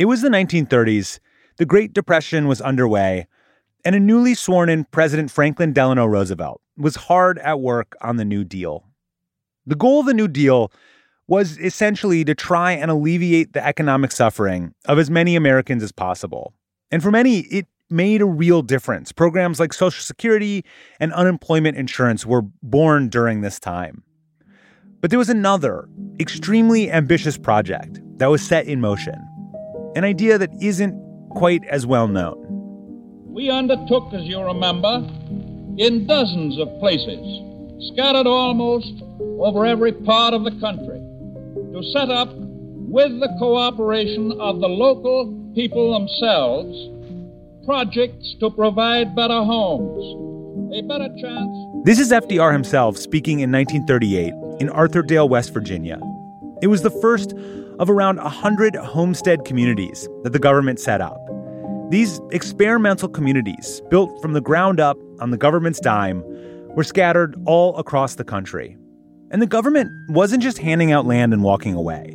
It was the 1930s, the Great Depression was underway, and a newly sworn in President Franklin Delano Roosevelt was hard at work on the New Deal. The goal of the New Deal was essentially to try and alleviate the economic suffering of as many Americans as possible. And for many, it made a real difference. Programs like Social Security and unemployment insurance were born during this time. But there was another extremely ambitious project that was set in motion, an idea that isn't quite as well known. We undertook, as you remember, in dozens of places, scattered almost over every part of the country, to set up, with the cooperation of the local people themselves, projects to provide better homes, a better chance. This is FDR himself speaking in 1938 in Arthurdale, West Virginia. It was the first of around 100 homestead communities that the government set up. These experimental communities, built from the ground up on the government's dime, were scattered all across the country. And the government wasn't just handing out land and walking away.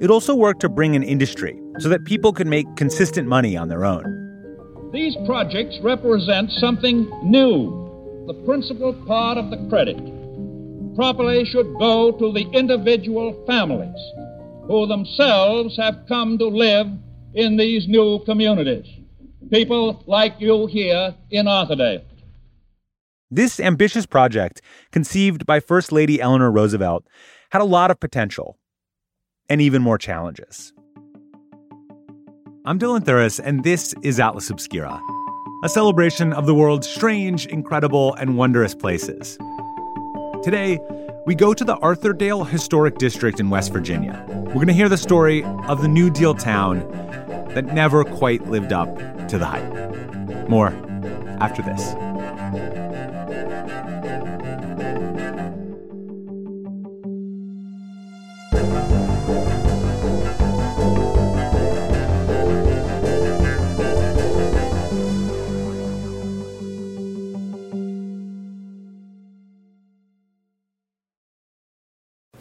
It also worked to bring an industry so that people could make consistent money on their own. These projects represent something new. The principal part of the credit properly should go to the individual families who themselves have come to live in these new communities. People like you here in Arthurdale. This ambitious project, conceived by First Lady Eleanor Roosevelt, had a lot of potential and even more challenges. I'm Dylan Thuras, and this is Atlas Obscura, a celebration of the world's strange, incredible, and wondrous places. Today, we go to the Arthurdale Historic District in West Virginia. We're going to hear the story of the New Deal town that never quite lived up to the hype. More after this.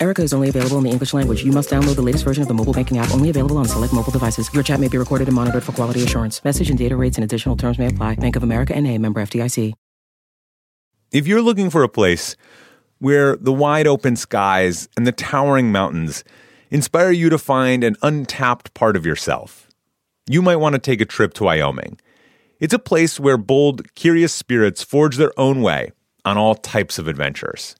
Erica is only available in the English language. You must download the latest version of the mobile banking app, only available on select mobile devices. Your chat may be recorded and monitored for quality assurance. Message and data rates and additional terms may apply. Bank of America and a member FDIC. If you're looking for a place where the wide open skies and the towering mountains inspire you to find an untapped part of yourself, you might want to take a trip to Wyoming. It's a place where bold, curious spirits forge their own way on all types of adventures.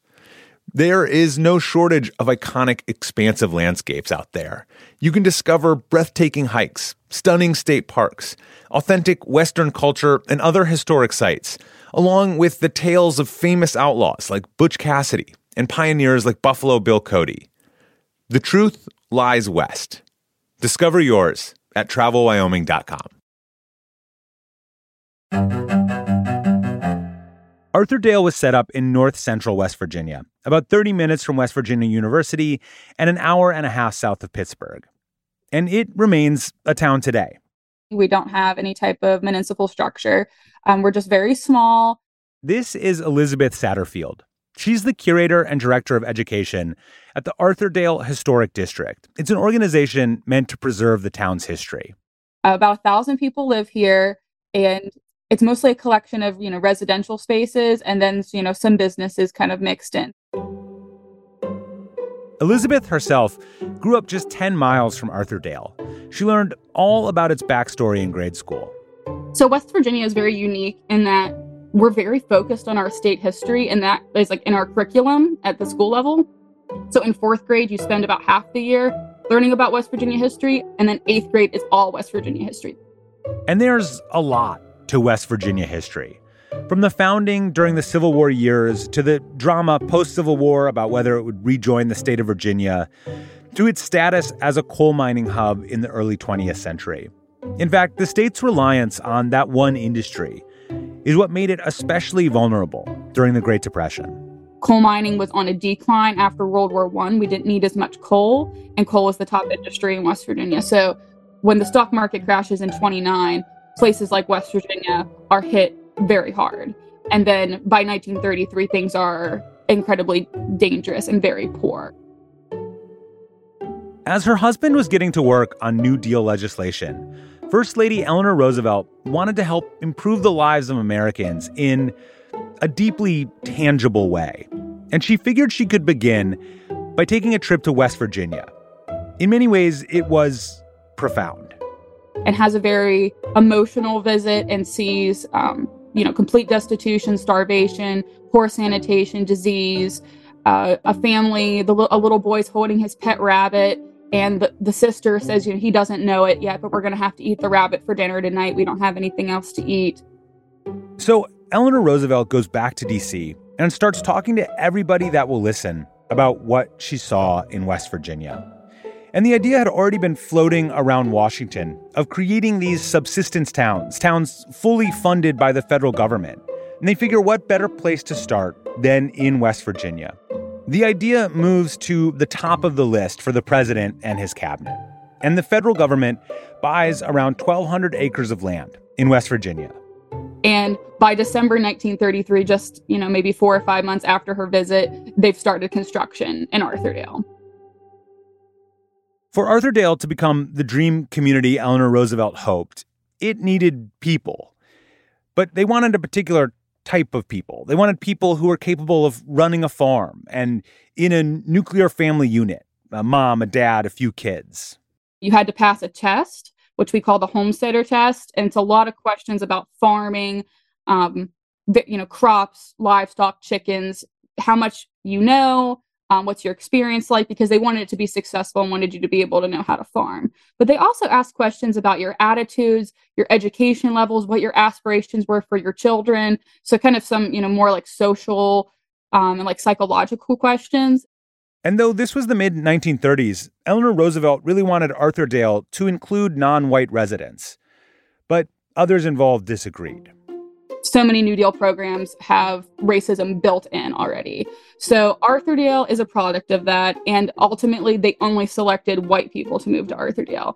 There is no shortage of iconic, expansive landscapes out there. You can discover breathtaking hikes, stunning state parks, authentic Western culture, and other historic sites, along with the tales of famous outlaws like Butch Cassidy and pioneers like Buffalo Bill Cody. The truth lies west. Discover yours at travelwyoming.com. Arthurdale was set up in north central West Virginia, about 30 minutes from West Virginia University and an hour and a half south of Pittsburgh. And it remains a town today. We don't have any type of municipal structure. Um, we're just very small. This is Elizabeth Satterfield. She's the curator and director of education at the Arthurdale Historic District. It's an organization meant to preserve the town's history. about a thousand people live here, and it's mostly a collection of you know residential spaces and then you know some businesses kind of mixed in. Elizabeth herself grew up just 10 miles from Arthurdale. She learned all about its backstory in grade school. So West Virginia is very unique in that we're very focused on our state history, and that is like in our curriculum at the school level. So in fourth grade, you spend about half the year learning about West Virginia history, and then eighth grade is all West Virginia history. And there's a lot to West Virginia history. From the founding during the Civil War years to the drama post Civil War about whether it would rejoin the state of Virginia, to its status as a coal mining hub in the early 20th century. In fact, the state's reliance on that one industry is what made it especially vulnerable during the Great Depression. coal mining was on a decline after World War One. We didn't need as much coal, and coal was the top industry in West Virginia. So when the stock market crashes in 29, places like West Virginia are hit very hard. And then by 1933, things are incredibly dangerous and very poor. As her husband was getting to work on New Deal legislation, First Lady Eleanor Roosevelt wanted to help improve the lives of Americans in a deeply tangible way. And she figured she could begin by taking a trip to West Virginia. In many ways, it was profound. And has a very emotional visit and sees, um, you know, complete destitution, starvation, poor sanitation, disease, uh, a family, the, a little boy's holding his pet rabbit. And the, the sister says, you know, he doesn't know it yet, but we're going to have to eat the rabbit for dinner tonight. We don't have anything else to eat. So Eleanor Roosevelt goes back to D.C. and starts talking to everybody that will listen about what she saw in West Virginia. And the idea had already been floating around Washington of creating these subsistence towns, towns fully funded by the federal government. And they figure what better place to start than in West Virginia. The idea moves to the top of the list for the president and his cabinet. And the federal government buys around 1,200 acres of land in West Virginia. And by December 1933, just, you know, maybe four or five months after her visit, they've started construction in Arthurdale. For Arthurdale to become the dream community Eleanor Roosevelt hoped, it needed people. But they wanted a particular type of people. They wanted people who were capable of running a farm and in a nuclear family unit a mom, a dad, a few kids. You had to pass a test, which we call the homesteader test. And it's a lot of questions about farming, um, you know, crops, livestock, chickens, how much you know, um, what's your experience like? Because they wanted it to be successful and wanted you to be able to know how to farm. But they also asked questions about your attitudes, your education levels, what your aspirations were for your children. So, kind of some, you know, more like social um, and like psychological questions. And though this was the mid 1930s, Eleanor Roosevelt really wanted Arthurdale to include non white residents. But others involved disagreed so many New Deal programs have racism built in already. So Arthurdale is a product of that. And ultimately, they only selected white people to move to Arthurdale.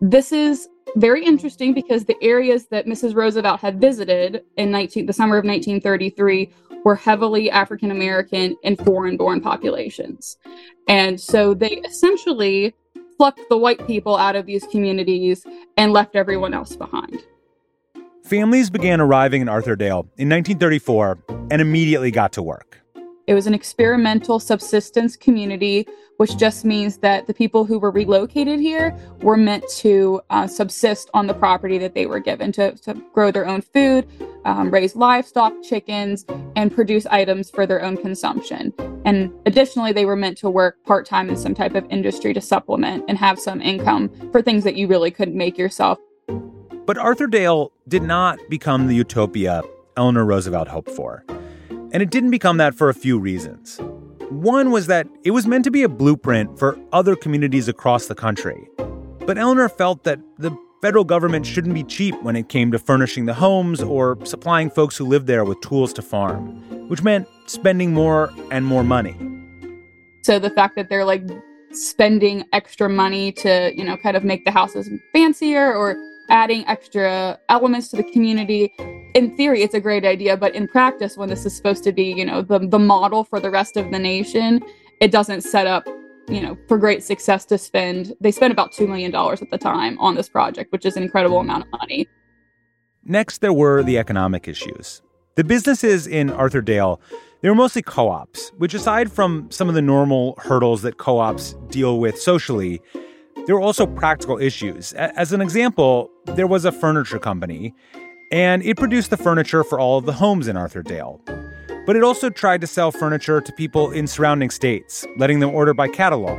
This is very interesting because the areas that Mrs. Roosevelt had visited in 19, the summer of 1933 were heavily African American and foreign born populations. And so they essentially plucked the white people out of these communities and left everyone else behind. Families began arriving in Arthurdale in 1934 and immediately got to work. It was an experimental subsistence community, which just means that the people who were relocated here were meant to uh, subsist on the property that they were given to, to grow their own food, um, raise livestock, chickens, and produce items for their own consumption. And additionally, they were meant to work part time in some type of industry to supplement and have some income for things that you really couldn't make yourself. But Arthurdale did not become the utopia Eleanor Roosevelt hoped for. And it didn't become that for a few reasons. One was that it was meant to be a blueprint for other communities across the country. But Eleanor felt that the federal government shouldn't be cheap when it came to furnishing the homes or supplying folks who lived there with tools to farm, which meant spending more and more money. So the fact that they're like spending extra money to, you know, kind of make the houses fancier or adding extra elements to the community. In theory, it's a great idea, but in practice, when this is supposed to be, you know, the, the model for the rest of the nation, it doesn't set up, you know, for great success to spend. They spent about $2 million at the time on this project, which is an incredible amount of money. Next, there were the economic issues. The businesses in Arthurdale, they were mostly co ops, which, aside from some of the normal hurdles that co ops deal with socially, there were also practical issues. As an example, there was a furniture company, and it produced the furniture for all of the homes in Arthurdale. But it also tried to sell furniture to people in surrounding states, letting them order by catalog,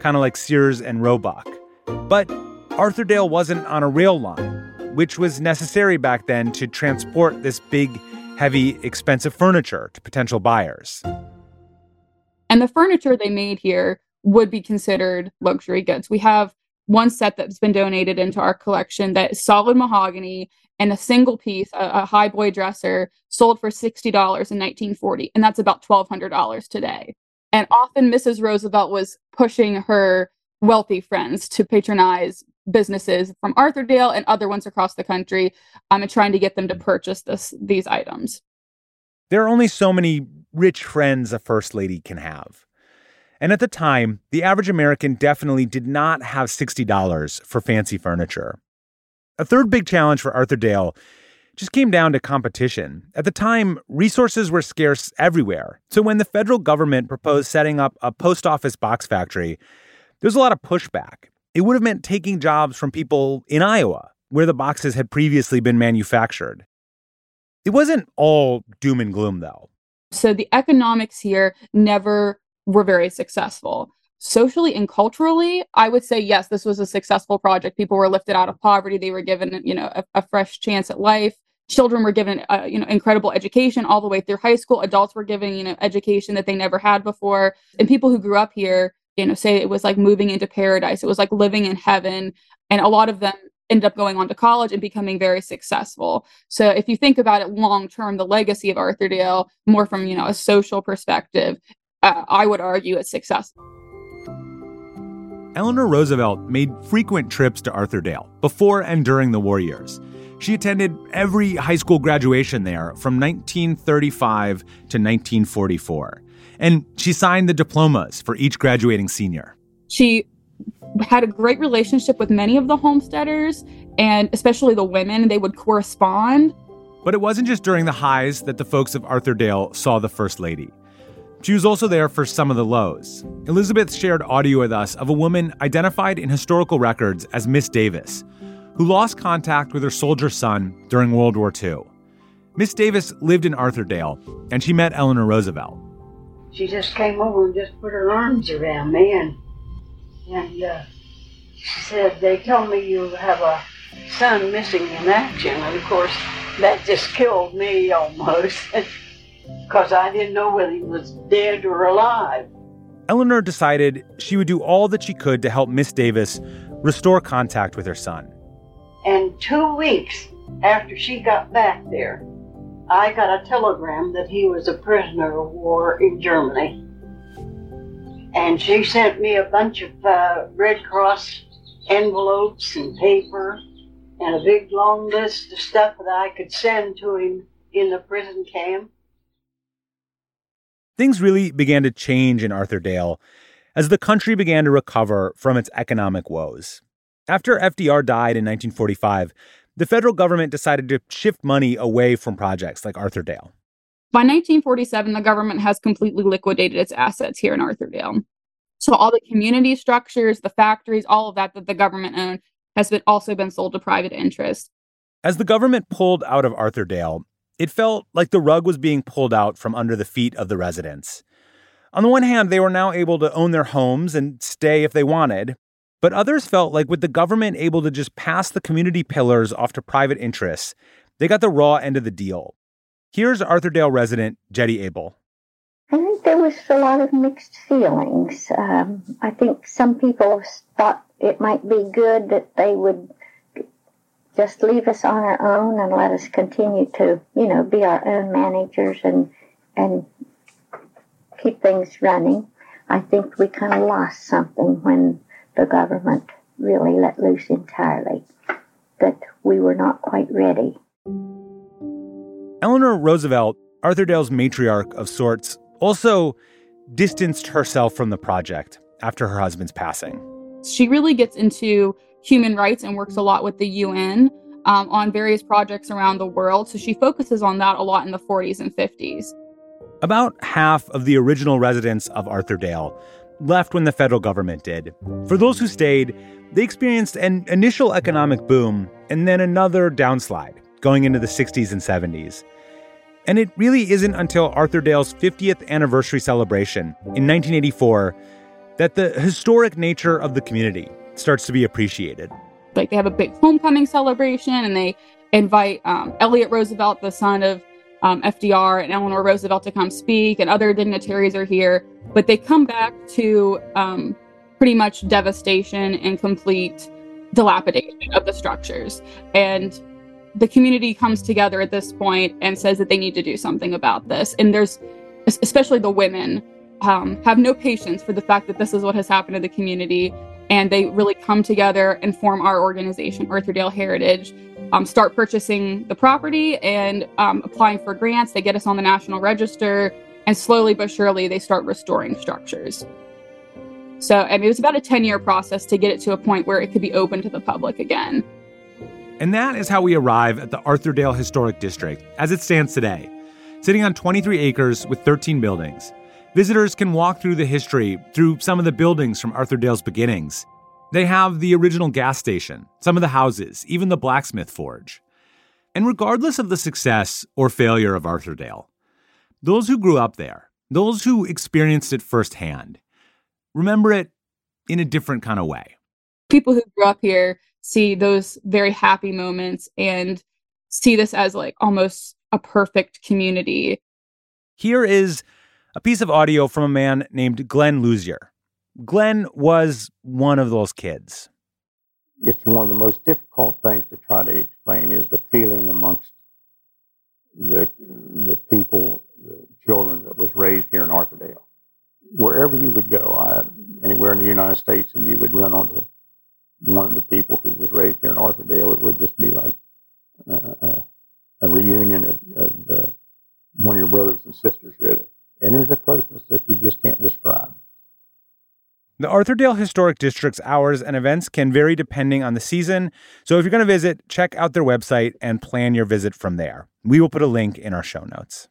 kind of like Sears and Roebuck. But Arthurdale wasn't on a rail line, which was necessary back then to transport this big, heavy, expensive furniture to potential buyers. And the furniture they made here would be considered luxury goods. We have one set that's been donated into our collection that is solid mahogany and a single piece, a, a high boy dresser, sold for $60 in 1940. And that's about $1,200 today. And often Mrs. Roosevelt was pushing her wealthy friends to patronize businesses from Arthurdale and other ones across the country um, and trying to get them to purchase this these items. There are only so many rich friends a first lady can have. And at the time, the average American definitely did not have $60 for fancy furniture. A third big challenge for Arthurdale just came down to competition. At the time, resources were scarce everywhere. So when the federal government proposed setting up a post office box factory, there was a lot of pushback. It would have meant taking jobs from people in Iowa, where the boxes had previously been manufactured. It wasn't all doom and gloom, though. So the economics here never were very successful. Socially and culturally, I would say yes, this was a successful project. People were lifted out of poverty. They were given, you know, a, a fresh chance at life. Children were given, uh, you know, incredible education all the way through high school. Adults were given, you know, education that they never had before. And people who grew up here you know, say it was like moving into paradise. It was like living in heaven. And a lot of them ended up going on to college and becoming very successful. So if you think about it long term, the legacy of Arthurdale, more from, you know, a social perspective, uh, I would argue it's success. Eleanor Roosevelt made frequent trips to Arthurdale before and during the war years. She attended every high school graduation there from 1935 to 1944 and she signed the diplomas for each graduating senior. She had a great relationship with many of the homesteaders and especially the women. They would correspond. But it wasn't just during the highs that the folks of Arthurdale saw the First Lady. She was also there for some of the lows. Elizabeth shared audio with us of a woman identified in historical records as Miss Davis, who lost contact with her soldier son during World War II. Miss Davis lived in Arthurdale, and she met Eleanor Roosevelt she just came over and just put her arms around me and and uh, she said they told me you have a son missing in action and of course that just killed me almost because I didn't know whether he was dead or alive. Eleanor decided she would do all that she could to help Miss Davis restore contact with her son. And two weeks after she got back there, I got a telegram that he was a prisoner of war in Germany. And she sent me a bunch of uh, Red Cross envelopes and paper and a big long list of stuff that I could send to him in the prison camp. Things really began to change in Arthurdale as the country began to recover from its economic woes. After FDR died in 1945, the federal government decided to shift money away from projects like Arthurdale. By 1947, the government has completely liquidated its assets here in Arthurdale. So all the community structures, the factories, all of that that the government owned has been also been sold to private interest. As the government pulled out of Arthurdale, it felt like the rug was being pulled out from under the feet of the residents. On the one hand, they were now able to own their homes and stay if they wanted. But others felt like with the government able to just pass the community pillars off to private interests, they got the raw end of the deal. Here's Arthurdale resident Jetty Abel. I think there was a lot of mixed feelings. Um, I think some people thought it might be good that they would just leave us on our own and let us continue to, you know, be our own managers and and keep things running. I think we kind of lost something when the government really let loose entirely, that we were not quite ready. Eleanor Roosevelt, Arthurdale's matriarch of sorts, also distanced herself from the project after her husband's passing. She really gets into human rights and works a lot with the UN um, on various projects around the world. So she focuses on that a lot in the 40s and 50s. About half of the original residents of Arthurdale left when the federal government did. For those who stayed, they experienced an initial economic boom and then another downslide going into the 60s and 70s. And it really isn't until Arthurdale's 50th anniversary celebration in 1984 that the historic nature of the community starts to be appreciated. Like they have a big homecoming celebration and they invite um, Elliott Roosevelt, the son of um, FDR and Eleanor Roosevelt to come speak, and other dignitaries are here. But they come back to um, pretty much devastation and complete dilapidation of the structures. And the community comes together at this point and says that they need to do something about this. And there's, especially the women, um, have no patience for the fact that this is what has happened to the community. And they really come together and form our organization, Arthurdale Heritage, um, start purchasing the property and um, applying for grants. They get us on the National Register. And slowly but surely, they start restoring structures. So, I mean, it was about a 10 year process to get it to a point where it could be open to the public again. And that is how we arrive at the Arthurdale Historic District as it stands today. Sitting on 23 acres with 13 buildings, visitors can walk through the history through some of the buildings from Arthurdale's beginnings. They have the original gas station, some of the houses, even the blacksmith forge. And regardless of the success or failure of Arthurdale, those who grew up there, those who experienced it firsthand, remember it in a different kind of way. People who grew up here see those very happy moments and see this as like almost a perfect community. Here is a piece of audio from a man named Glenn Luzier. Glenn was one of those kids. It's one of the most difficult things to try to explain is the feeling amongst the the people, the children that was raised here in Arthurdale. Wherever you would go, I, anywhere in the United States, and you would run onto one of the people who was raised here in Arthurdale, it would just be like uh, uh, a reunion of, of uh, one of your brothers and sisters, really. And there's a closeness that you just can't describe. The Arthurdale Historic District's hours and events can vary depending on the season. So if you're going to visit, check out their website and plan your visit from there. We will put a link in our show notes.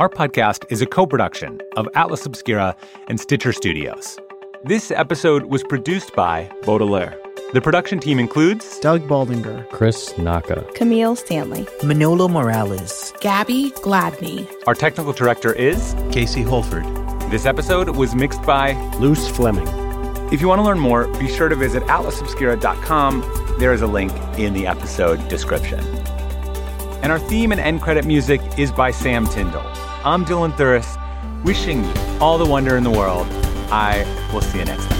Our podcast is a co production of Atlas Obscura and Stitcher Studios. This episode was produced by Baudelaire. The production team includes Doug Baldinger, Chris Naka, Camille Stanley, Manolo Morales, Gabby Gladney. Our technical director is Casey Holford. This episode was mixed by Luce Fleming. If you want to learn more, be sure to visit atlasobscura.com. There is a link in the episode description. And our theme and end credit music is by Sam Tyndall. I'm Dylan Thuras, wishing you all the wonder in the world. I will see you next time.